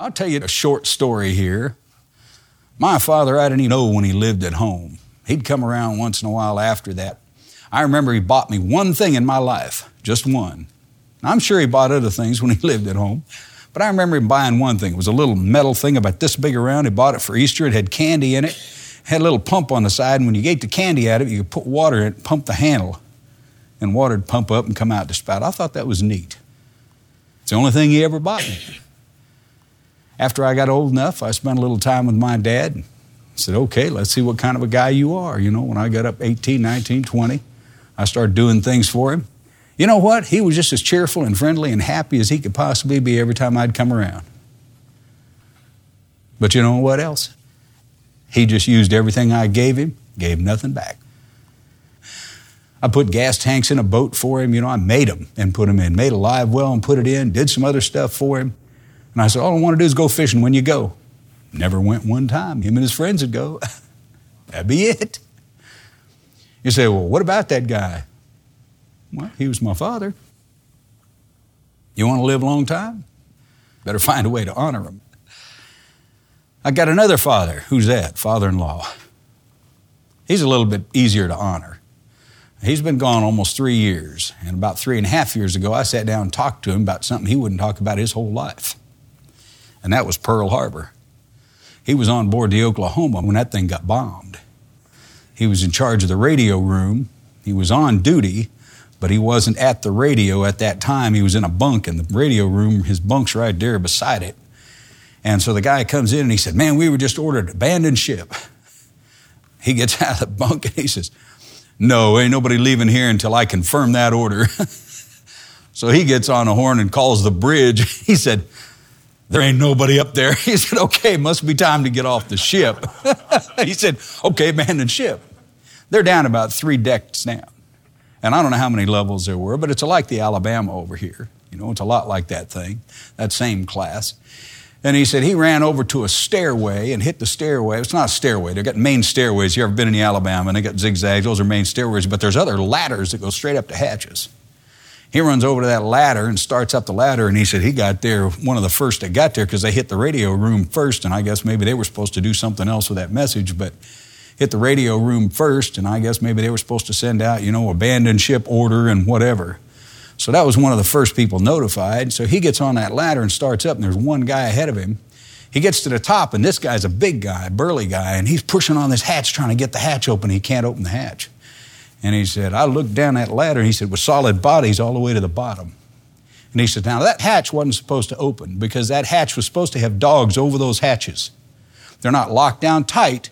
I'll tell you a short story here. My father, I didn't even know when he lived at home. He'd come around once in a while after that. I remember he bought me one thing in my life, just one. I'm sure he bought other things when he lived at home, but I remember him buying one thing. It was a little metal thing about this big around. He bought it for Easter. It had candy in it, had a little pump on the side, and when you ate the candy out of it, you could put water in it, pump the handle, and water would pump up and come out the spout. I thought that was neat. It's the only thing he ever bought me. After I got old enough, I spent a little time with my dad. I said, okay, let's see what kind of a guy you are. You know, when I got up 18, 19, 20, I started doing things for him. You know what? He was just as cheerful and friendly and happy as he could possibly be every time I'd come around. But you know what else? He just used everything I gave him, gave nothing back. I put gas tanks in a boat for him. You know, I made them and put them in. Made a live well and put it in. Did some other stuff for him. And I said, All I want to do is go fishing when you go. Never went one time. Him and his friends would go. That'd be it. You say, Well, what about that guy? Well, he was my father. You want to live a long time? Better find a way to honor him. I got another father. Who's that? Father in law. He's a little bit easier to honor. He's been gone almost three years. And about three and a half years ago, I sat down and talked to him about something he wouldn't talk about his whole life and that was Pearl Harbor. He was on board the Oklahoma when that thing got bombed. He was in charge of the radio room. He was on duty, but he wasn't at the radio at that time. He was in a bunk in the radio room. His bunk's right there beside it. And so the guy comes in and he said, Man, we were just ordered abandoned ship. He gets out of the bunk and he says, No, ain't nobody leaving here until I confirm that order. so he gets on a horn and calls the bridge. He said, there ain't nobody up there. He said, okay, must be time to get off the ship. he said, okay, abandon ship. They're down about three decks now. And I don't know how many levels there were, but it's like the Alabama over here. You know, it's a lot like that thing, that same class. And he said he ran over to a stairway and hit the stairway. It's not a stairway. They've got main stairways. You ever been in the Alabama and they got zigzags? Those are main stairways, but there's other ladders that go straight up to hatches. He runs over to that ladder and starts up the ladder, and he said he got there, one of the first that got there, because they hit the radio room first, and I guess maybe they were supposed to do something else with that message, but hit the radio room first, and I guess maybe they were supposed to send out, you know, abandon ship order and whatever. So that was one of the first people notified. So he gets on that ladder and starts up, and there's one guy ahead of him. He gets to the top, and this guy's a big guy, burly guy, and he's pushing on this hatch trying to get the hatch open. He can't open the hatch. And he said, I looked down that ladder, he said, with solid bodies all the way to the bottom. And he said, Now that hatch wasn't supposed to open because that hatch was supposed to have dogs over those hatches. They're not locked down tight,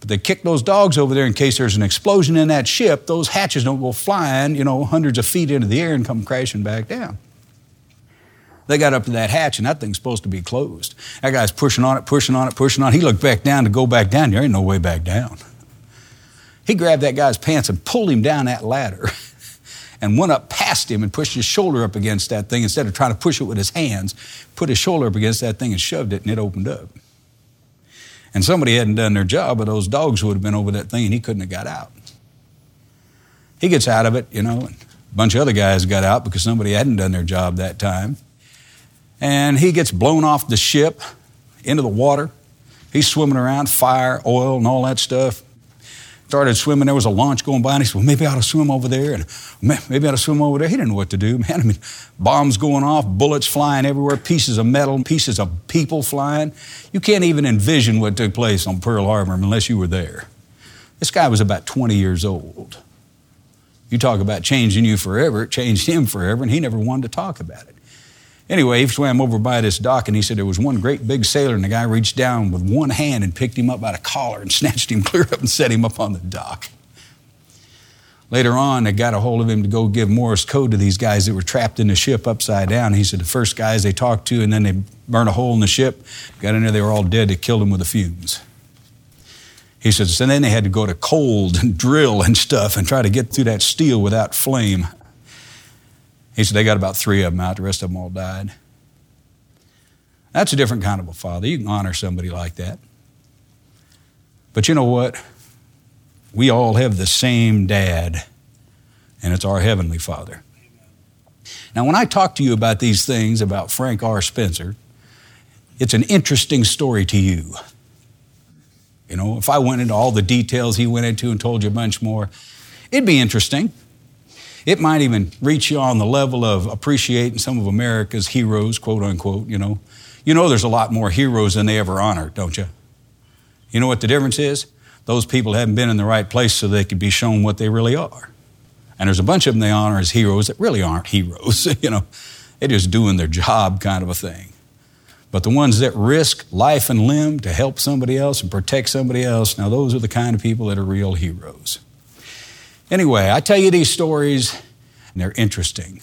but they kick those dogs over there in case there's an explosion in that ship. Those hatches don't go flying, you know, hundreds of feet into the air and come crashing back down. They got up to that hatch, and that thing's supposed to be closed. That guy's pushing on it, pushing on it, pushing on it. He looked back down to go back down. There ain't no way back down. He grabbed that guy's pants and pulled him down that ladder and went up past him and pushed his shoulder up against that thing instead of trying to push it with his hands, put his shoulder up against that thing and shoved it and it opened up. And somebody hadn't done their job, but those dogs would have been over that thing and he couldn't have got out. He gets out of it, you know, and a bunch of other guys got out because somebody hadn't done their job that time. And he gets blown off the ship into the water. He's swimming around, fire, oil, and all that stuff started swimming. There was a launch going by, and he said, Well, maybe I ought to swim over there, and maybe I ought to swim over there. He didn't know what to do, man. I mean, bombs going off, bullets flying everywhere, pieces of metal, pieces of people flying. You can't even envision what took place on Pearl Harbor unless you were there. This guy was about 20 years old. You talk about changing you forever, it changed him forever, and he never wanted to talk about it. Anyway, he swam over by this dock and he said there was one great big sailor, and the guy reached down with one hand and picked him up by the collar and snatched him clear up and set him up on the dock. Later on, they got a hold of him to go give Morse code to these guys that were trapped in the ship upside down. He said the first guys they talked to, and then they burned a hole in the ship, got in there, they were all dead. They killed them with the fumes. He says, and then they had to go to cold and drill and stuff and try to get through that steel without flame. He said they got about three of them out, the rest of them all died. That's a different kind of a father. You can honor somebody like that. But you know what? We all have the same dad, and it's our Heavenly Father. Now, when I talk to you about these things about Frank R. Spencer, it's an interesting story to you. You know, if I went into all the details he went into and told you a bunch more, it'd be interesting. It might even reach you on the level of appreciating some of America's heroes, quote unquote, you know. You know there's a lot more heroes than they ever honored, don't you? You know what the difference is? Those people haven't been in the right place so they could be shown what they really are. And there's a bunch of them they honor as heroes that really aren't heroes, you know. They're just doing their job kind of a thing. But the ones that risk life and limb to help somebody else and protect somebody else, now those are the kind of people that are real heroes. Anyway, I tell you these stories, and they're interesting.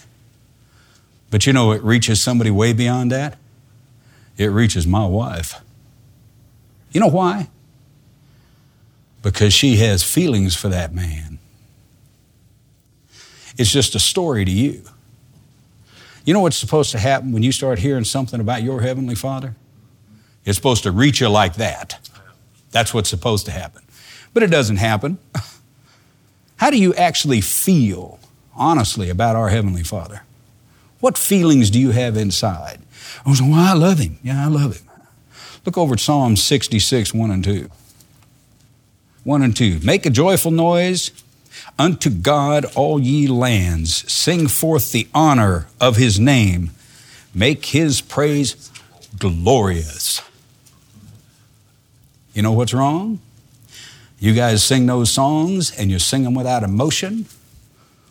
But you know, it reaches somebody way beyond that. It reaches my wife. You know why? Because she has feelings for that man. It's just a story to you. You know what's supposed to happen when you start hearing something about your Heavenly Father? It's supposed to reach you like that. That's what's supposed to happen. But it doesn't happen. How do you actually feel, honestly, about our Heavenly Father? What feelings do you have inside? Oh, well, I love Him. Yeah, I love Him. Look over at Psalm 66, 1 and 2. 1 and 2. Make a joyful noise Unto God, all ye lands, sing forth the honor of his name, make his praise glorious. You know what's wrong? You guys sing those songs and you sing them without emotion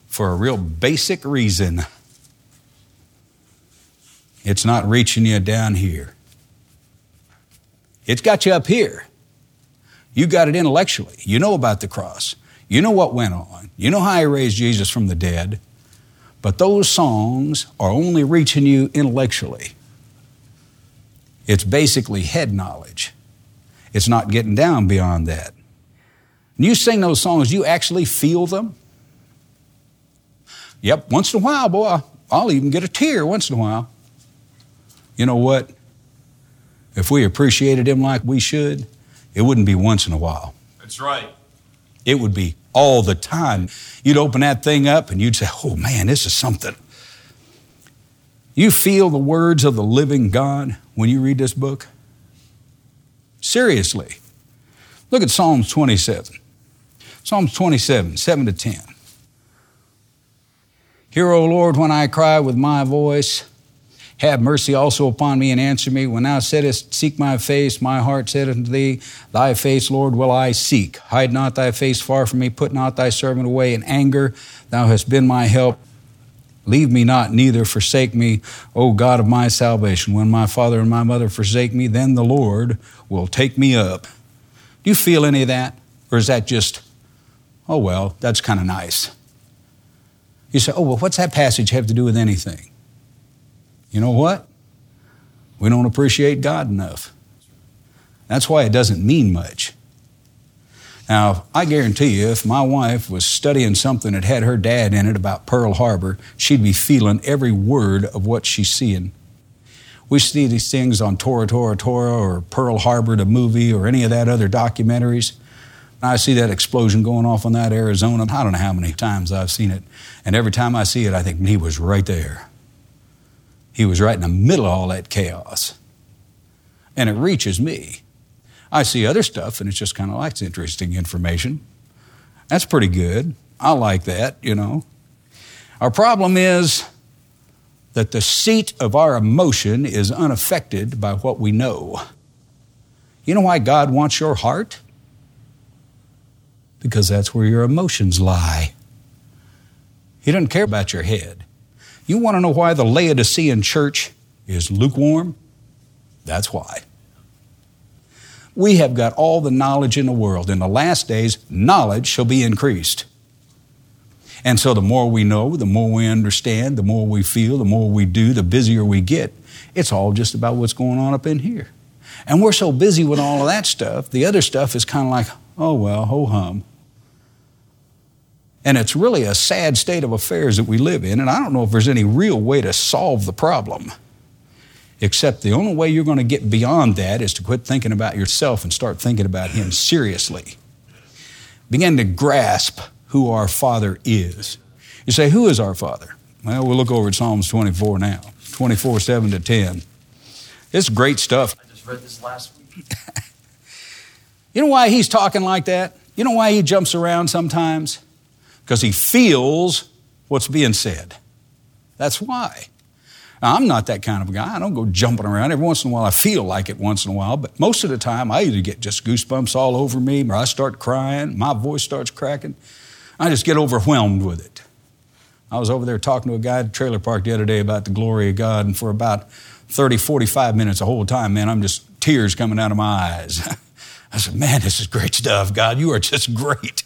for a real basic reason. It's not reaching you down here. It's got you up here. You got it intellectually. You know about the cross. You know what went on. You know how He raised Jesus from the dead. But those songs are only reaching you intellectually. It's basically head knowledge. It's not getting down beyond that. When you sing those songs, you actually feel them. Yep, once in a while, boy, I'll even get a tear once in a while. You know what? If we appreciated Him like we should, it wouldn't be once in a while. That's right. It would be all the time. You'd open that thing up and you'd say, oh man, this is something. You feel the words of the living God when you read this book? Seriously. Look at Psalms 27. Psalms 27, 7 to 10. Hear, O Lord, when I cry with my voice. Have mercy also upon me and answer me. When thou saidst, Seek my face, my heart said unto thee, Thy face, Lord, will I seek. Hide not thy face far from me. Put not thy servant away in anger. Thou hast been my help. Leave me not, neither forsake me, O God of my salvation. When my father and my mother forsake me, then the Lord will take me up. Do you feel any of that? Or is that just, oh, well, that's kind of nice? You say, oh, well, what's that passage have to do with anything? You know what? We don't appreciate God enough. That's why it doesn't mean much. Now, I guarantee you, if my wife was studying something that had her dad in it about Pearl Harbor, she'd be feeling every word of what she's seeing. We see these things on Tora, Tora, Tora, or Pearl Harbor, the movie, or any of that other documentaries. I see that explosion going off on that Arizona. I don't know how many times I've seen it. And every time I see it, I think he was right there. He was right in the middle of all that chaos. And it reaches me. I see other stuff, and it's just kind of like interesting information. That's pretty good. I like that, you know. Our problem is that the seat of our emotion is unaffected by what we know. You know why God wants your heart? Because that's where your emotions lie. He doesn't care about your head. You want to know why the Laodicean church is lukewarm? That's why. We have got all the knowledge in the world. In the last days, knowledge shall be increased. And so the more we know, the more we understand, the more we feel, the more we do, the busier we get. It's all just about what's going on up in here. And we're so busy with all of that stuff, the other stuff is kind of like, oh well, ho hum. And it's really a sad state of affairs that we live in, and I don't know if there's any real way to solve the problem. Except the only way you're going to get beyond that is to quit thinking about yourself and start thinking about Him seriously. Begin to grasp who our Father is. You say, Who is our Father? Well, we'll look over at Psalms 24 now, 24, 7 to 10. It's great stuff. I just read this last week. You know why he's talking like that? You know why he jumps around sometimes? Because he feels what's being said. That's why. Now, I'm not that kind of a guy. I don't go jumping around. Every once in a while, I feel like it once in a while, but most of the time, I either get just goosebumps all over me, or I start crying, my voice starts cracking. I just get overwhelmed with it. I was over there talking to a guy at the trailer park the other day about the glory of God, and for about 30, 45 minutes the whole time, man, I'm just tears coming out of my eyes. I said, Man, this is great stuff, God. You are just great.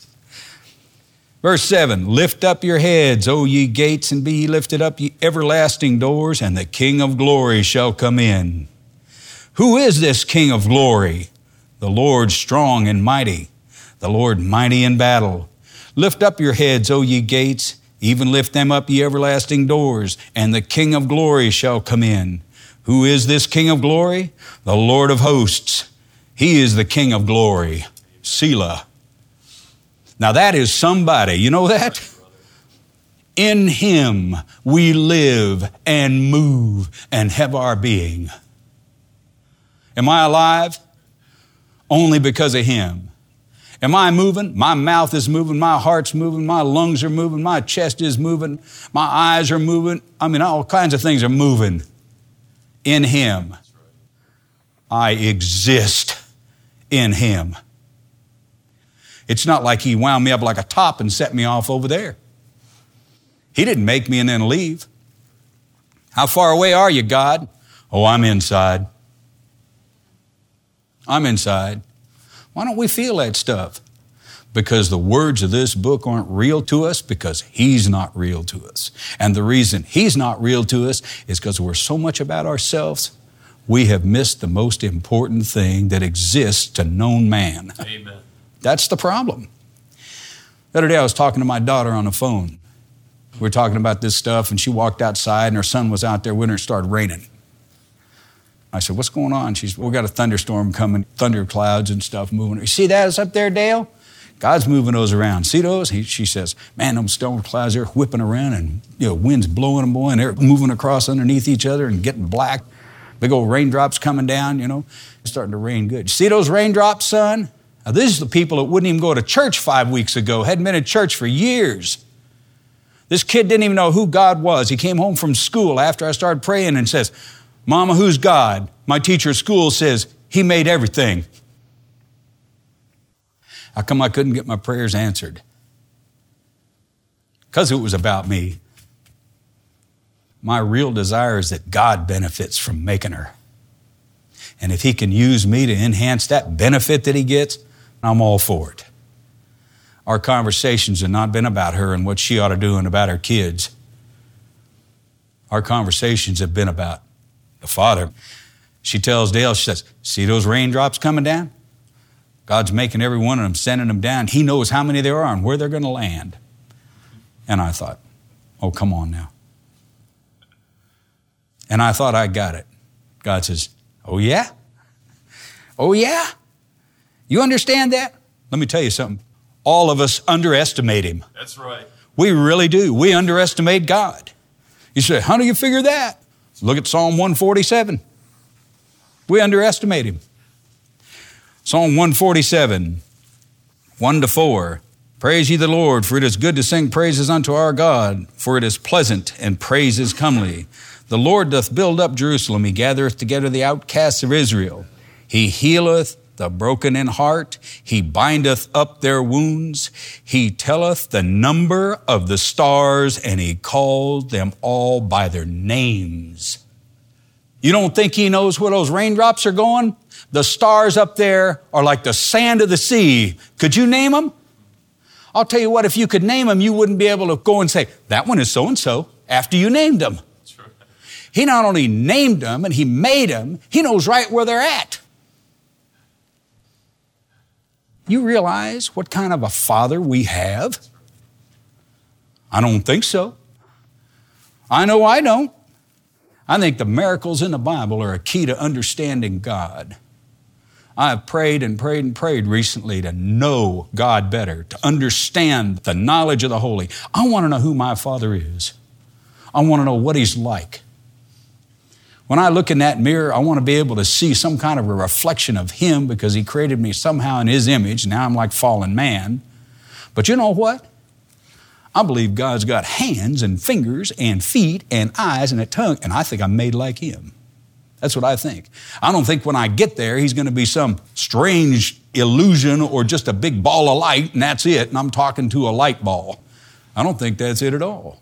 Verse 7 Lift up your heads, O ye gates, and be ye lifted up, ye everlasting doors, and the King of glory shall come in. Who is this King of glory? The Lord strong and mighty, the Lord mighty in battle. Lift up your heads, O ye gates, even lift them up, ye everlasting doors, and the King of glory shall come in. Who is this King of glory? The Lord of hosts. He is the King of glory. Selah. Now that is somebody. You know that? In Him we live and move and have our being. Am I alive? Only because of Him. Am I moving? My mouth is moving, my heart's moving, my lungs are moving, my chest is moving, my eyes are moving. I mean, all kinds of things are moving in Him. I exist in Him. It's not like He wound me up like a top and set me off over there. He didn't make me and then leave. How far away are you, God? Oh, I'm inside. I'm inside. Why don't we feel that stuff? Because the words of this book aren't real to us because He's not real to us. And the reason He's not real to us is because we're so much about ourselves we have missed the most important thing that exists to known man. Amen. That's the problem. The other day I was talking to my daughter on the phone. We were talking about this stuff, and she walked outside, and her son was out there with her, and it started raining. I said, What's going on? She's, We got a thunderstorm coming, thunder clouds and stuff moving. You see that? It's up there, Dale? God's moving those around. See those? He, she says, Man, those storm clouds, they're whipping around, and you know, wind's blowing them, boy, and they're moving across underneath each other and getting black. Big old raindrops coming down, you know. It's starting to rain good. You see those raindrops, son? Now, these are the people that wouldn't even go to church five weeks ago, hadn't been in church for years. This kid didn't even know who God was. He came home from school after I started praying and says, Mama, who's God? My teacher at school says, He made everything. How come I couldn't get my prayers answered? Because it was about me. My real desire is that God benefits from making her. And if He can use me to enhance that benefit that He gets, I'm all for it. Our conversations have not been about her and what she ought to do and about her kids. Our conversations have been about the Father. She tells Dale, she says, See those raindrops coming down? God's making every one of them, sending them down. He knows how many there are and where they're going to land. And I thought, Oh, come on now. And I thought I got it. God says, Oh, yeah? Oh, yeah? You understand that? Let me tell you something. All of us underestimate Him. That's right. We really do. We underestimate God. You say, How do you figure that? Look at Psalm 147. We underestimate Him. Psalm 147, 1 to 4. Praise ye the Lord, for it is good to sing praises unto our God, for it is pleasant and praise is comely. The Lord doth build up Jerusalem. He gathereth together the outcasts of Israel. He healeth the broken in heart. He bindeth up their wounds. He telleth the number of the stars, and he called them all by their names. You don't think he knows where those raindrops are going? The stars up there are like the sand of the sea. Could you name them? I'll tell you what, if you could name them, you wouldn't be able to go and say, that one is so and so after you named them. He not only named them and He made them, He knows right where they're at. You realize what kind of a father we have? I don't think so. I know I don't. I think the miracles in the Bible are a key to understanding God. I have prayed and prayed and prayed recently to know God better, to understand the knowledge of the Holy. I want to know who my Father is. I want to know what He's like. When I look in that mirror, I want to be able to see some kind of a reflection of Him because He created me somehow in His image. Now I'm like fallen man. But you know what? I believe God's got hands and fingers and feet and eyes and a tongue, and I think I'm made like Him. That's what I think. I don't think when I get there, He's going to be some strange illusion or just a big ball of light and that's it, and I'm talking to a light ball. I don't think that's it at all.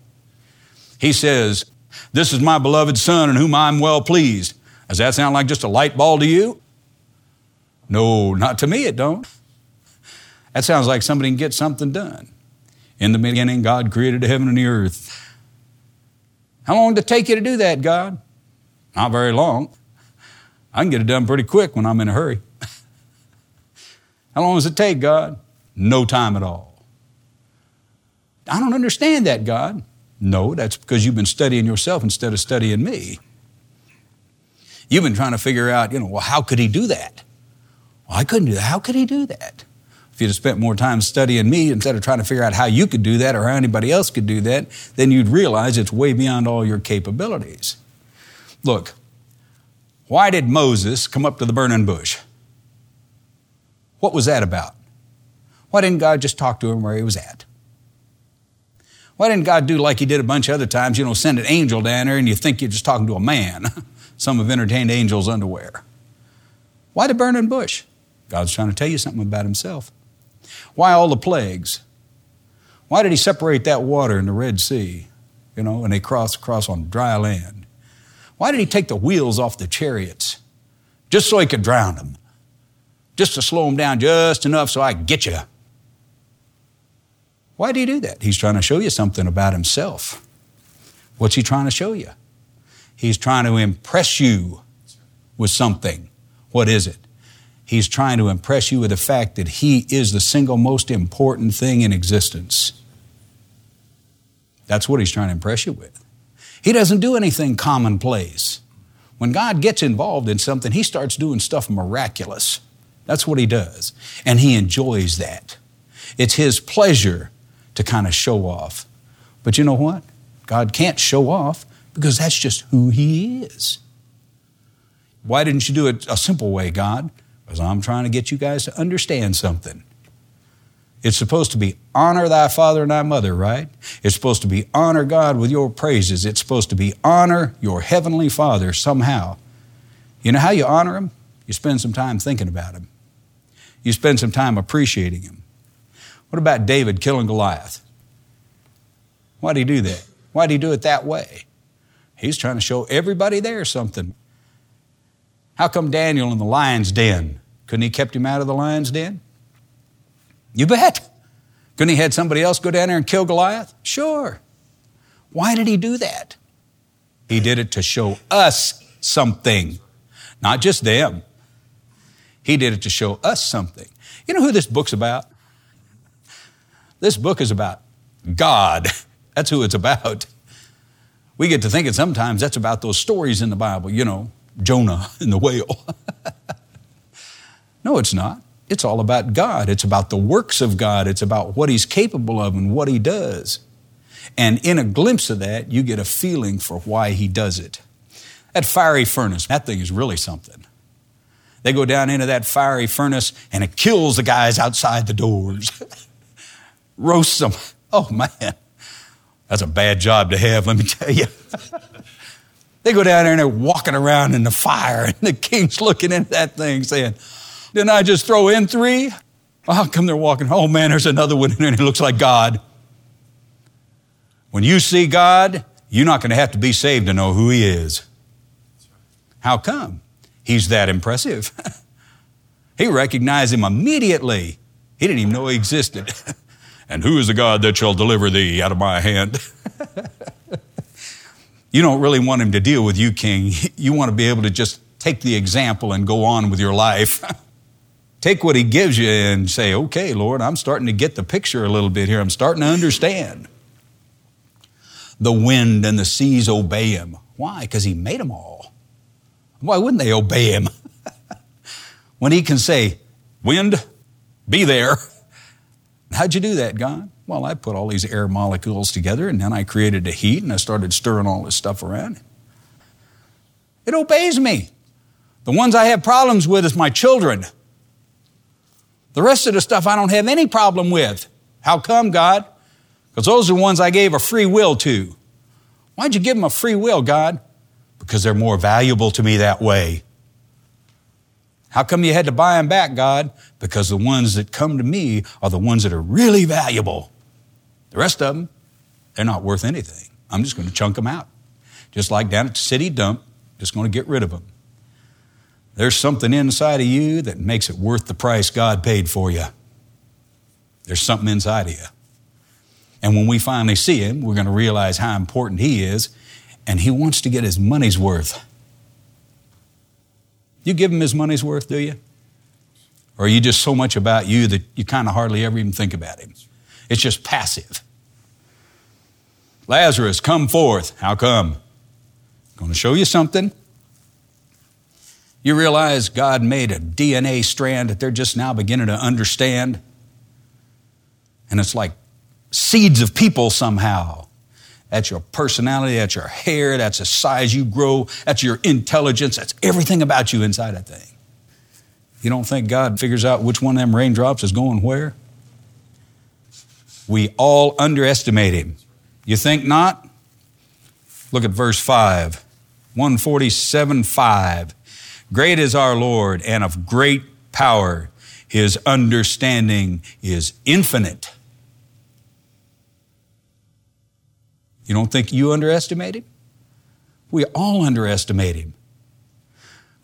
He says, This is my beloved Son in whom I'm well pleased. Does that sound like just a light ball to you? No, not to me, it don't. That sounds like somebody can get something done. In the beginning, God created the heaven and the earth. How long did it take you to do that, God? Not very long. I can get it done pretty quick when I'm in a hurry. How long does it take, God? No time at all. I don't understand that, God. No, that's because you've been studying yourself instead of studying me. You've been trying to figure out, you know, well, how could he do that? Well, I couldn't do that. How could he do that? If you'd have spent more time studying me instead of trying to figure out how you could do that or how anybody else could do that, then you'd realize it's way beyond all your capabilities. Look, why did Moses come up to the burning bush? What was that about? Why didn't God just talk to him where he was at? Why didn't God do like he did a bunch of other times, you know, send an angel down there and you think you're just talking to a man? Some have entertained angels' underwear. Why the burning bush? God's trying to tell you something about himself. Why all the plagues? Why did he separate that water in the Red Sea, you know, and they cross across on dry land? Why did he take the wheels off the chariots? Just so he could drown them. Just to slow them down just enough so I could get you. Why did he do that? He's trying to show you something about himself. What's he trying to show you? He's trying to impress you with something. What is it? He's trying to impress you with the fact that he is the single most important thing in existence. That's what he's trying to impress you with. He doesn't do anything commonplace. When God gets involved in something, he starts doing stuff miraculous. That's what he does. And he enjoys that. It's his pleasure to kind of show off. But you know what? God can't show off because that's just who He is. Why didn't you do it a simple way, God? Because I'm trying to get you guys to understand something. It's supposed to be honor thy father and thy mother, right? It's supposed to be honor God with your praises. It's supposed to be honor your heavenly father somehow. You know how you honor him? You spend some time thinking about him. You spend some time appreciating him. What about David killing Goliath? Why did he do that? Why did he do it that way? He's trying to show everybody there something. How come Daniel in the lion's den? Couldn't he kept him out of the lion's den? You bet. Couldn't he had somebody else go down there and kill Goliath? Sure. Why did he do that? He did it to show us something, not just them. He did it to show us something. You know who this book's about? This book is about God. That's who it's about. We get to thinking sometimes that's about those stories in the Bible, you know, Jonah and the whale. no, it's not. It's all about God. It's about the works of God. It's about what He's capable of and what He does. And in a glimpse of that, you get a feeling for why He does it. That fiery furnace, that thing is really something. They go down into that fiery furnace and it kills the guys outside the doors. Roast them. Oh, man. That's a bad job to have, let me tell you. they go down there and they're walking around in the fire, and the king's looking at that thing saying, Didn't I just throw in three? Well, how come they're walking? Oh, man, there's another one in there, and he looks like God. When you see God, you're not going to have to be saved to know who He is. How come? He's that impressive. he recognized Him immediately. He didn't even know He existed. And who is the God that shall deliver thee out of my hand? you don't really want him to deal with you, king. You want to be able to just take the example and go on with your life. take what he gives you and say, okay, Lord, I'm starting to get the picture a little bit here. I'm starting to understand. The wind and the seas obey him. Why? Because he made them all. Why wouldn't they obey him? when he can say, wind, be there. How'd you do that, God? Well, I put all these air molecules together and then I created a heat and I started stirring all this stuff around. It obeys me. The ones I have problems with is my children. The rest of the stuff I don't have any problem with. How come, God? Because those are the ones I gave a free will to. Why'd you give them a free will, God? Because they're more valuable to me that way. How come you had to buy them back, God? Because the ones that come to me are the ones that are really valuable. The rest of them, they're not worth anything. I'm just going to chunk them out. Just like down at the city dump, just going to get rid of them. There's something inside of you that makes it worth the price God paid for you. There's something inside of you. And when we finally see Him, we're going to realize how important He is, and He wants to get His money's worth. You give Him His money's worth, do you? Or are you just so much about you that you kind of hardly ever even think about Him? It's just passive. Lazarus, come forth. How come? Going to show you something. You realize God made a DNA strand that they're just now beginning to understand? And it's like seeds of people somehow. That's your personality, that's your hair, that's the size you grow, that's your intelligence, that's everything about you inside that thing. You don't think God figures out which one of them raindrops is going where? We all underestimate Him. You think not? Look at verse 5. 147 5. Great is our Lord and of great power. His understanding is infinite. You don't think you underestimate him? We all underestimate him.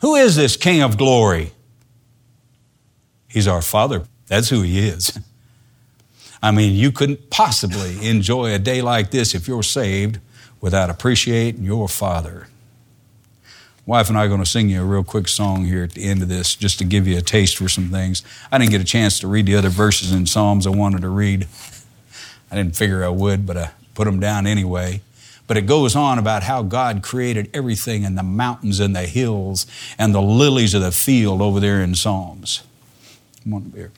Who is this King of glory? He's our Father. That's who he is. I mean, you couldn't possibly enjoy a day like this if you're saved without appreciating your Father. Wife and I are going to sing you a real quick song here at the end of this just to give you a taste for some things. I didn't get a chance to read the other verses in Psalms I wanted to read. I didn't figure I would, but I put them down anyway. But it goes on about how God created everything in the mountains and the hills and the lilies of the field over there in Psalms. Come on, beer.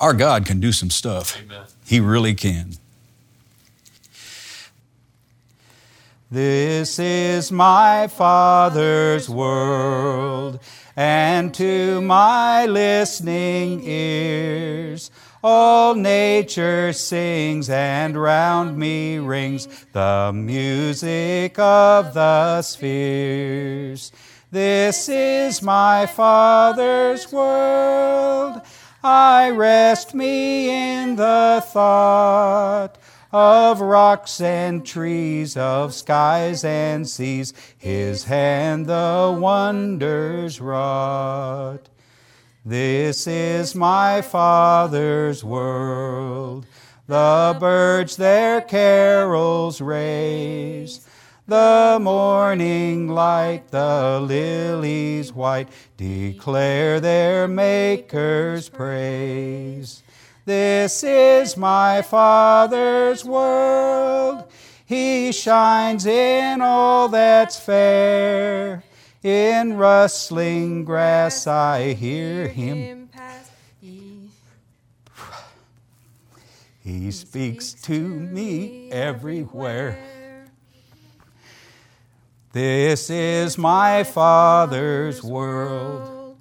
Our God can do some stuff. Amen. He really can. This is my Father's world, and to my listening ears, all nature sings, and round me rings the music of the spheres. This is my Father's world. I rest me in the thought of rocks and trees, of skies and seas, His hand the wonders wrought. This is my Father's world. The birds their carols raise. The morning light, the lilies white, declare their Maker's praise. This is my Father's world. He shines in all that's fair. In rustling grass I hear him. He speaks to me everywhere. This is my Father's world.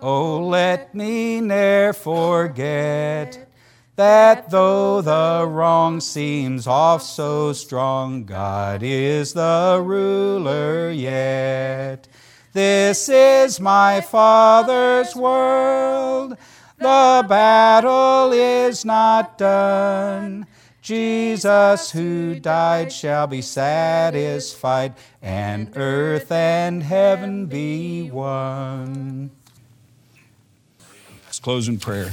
Oh, oh let me ne'er forget that though the wrong seems oft so strong, God is the ruler yet. This is my Father's world. The battle is not done. Jesus who died shall be satisfied, and earth and heaven be one. Let's close in prayer.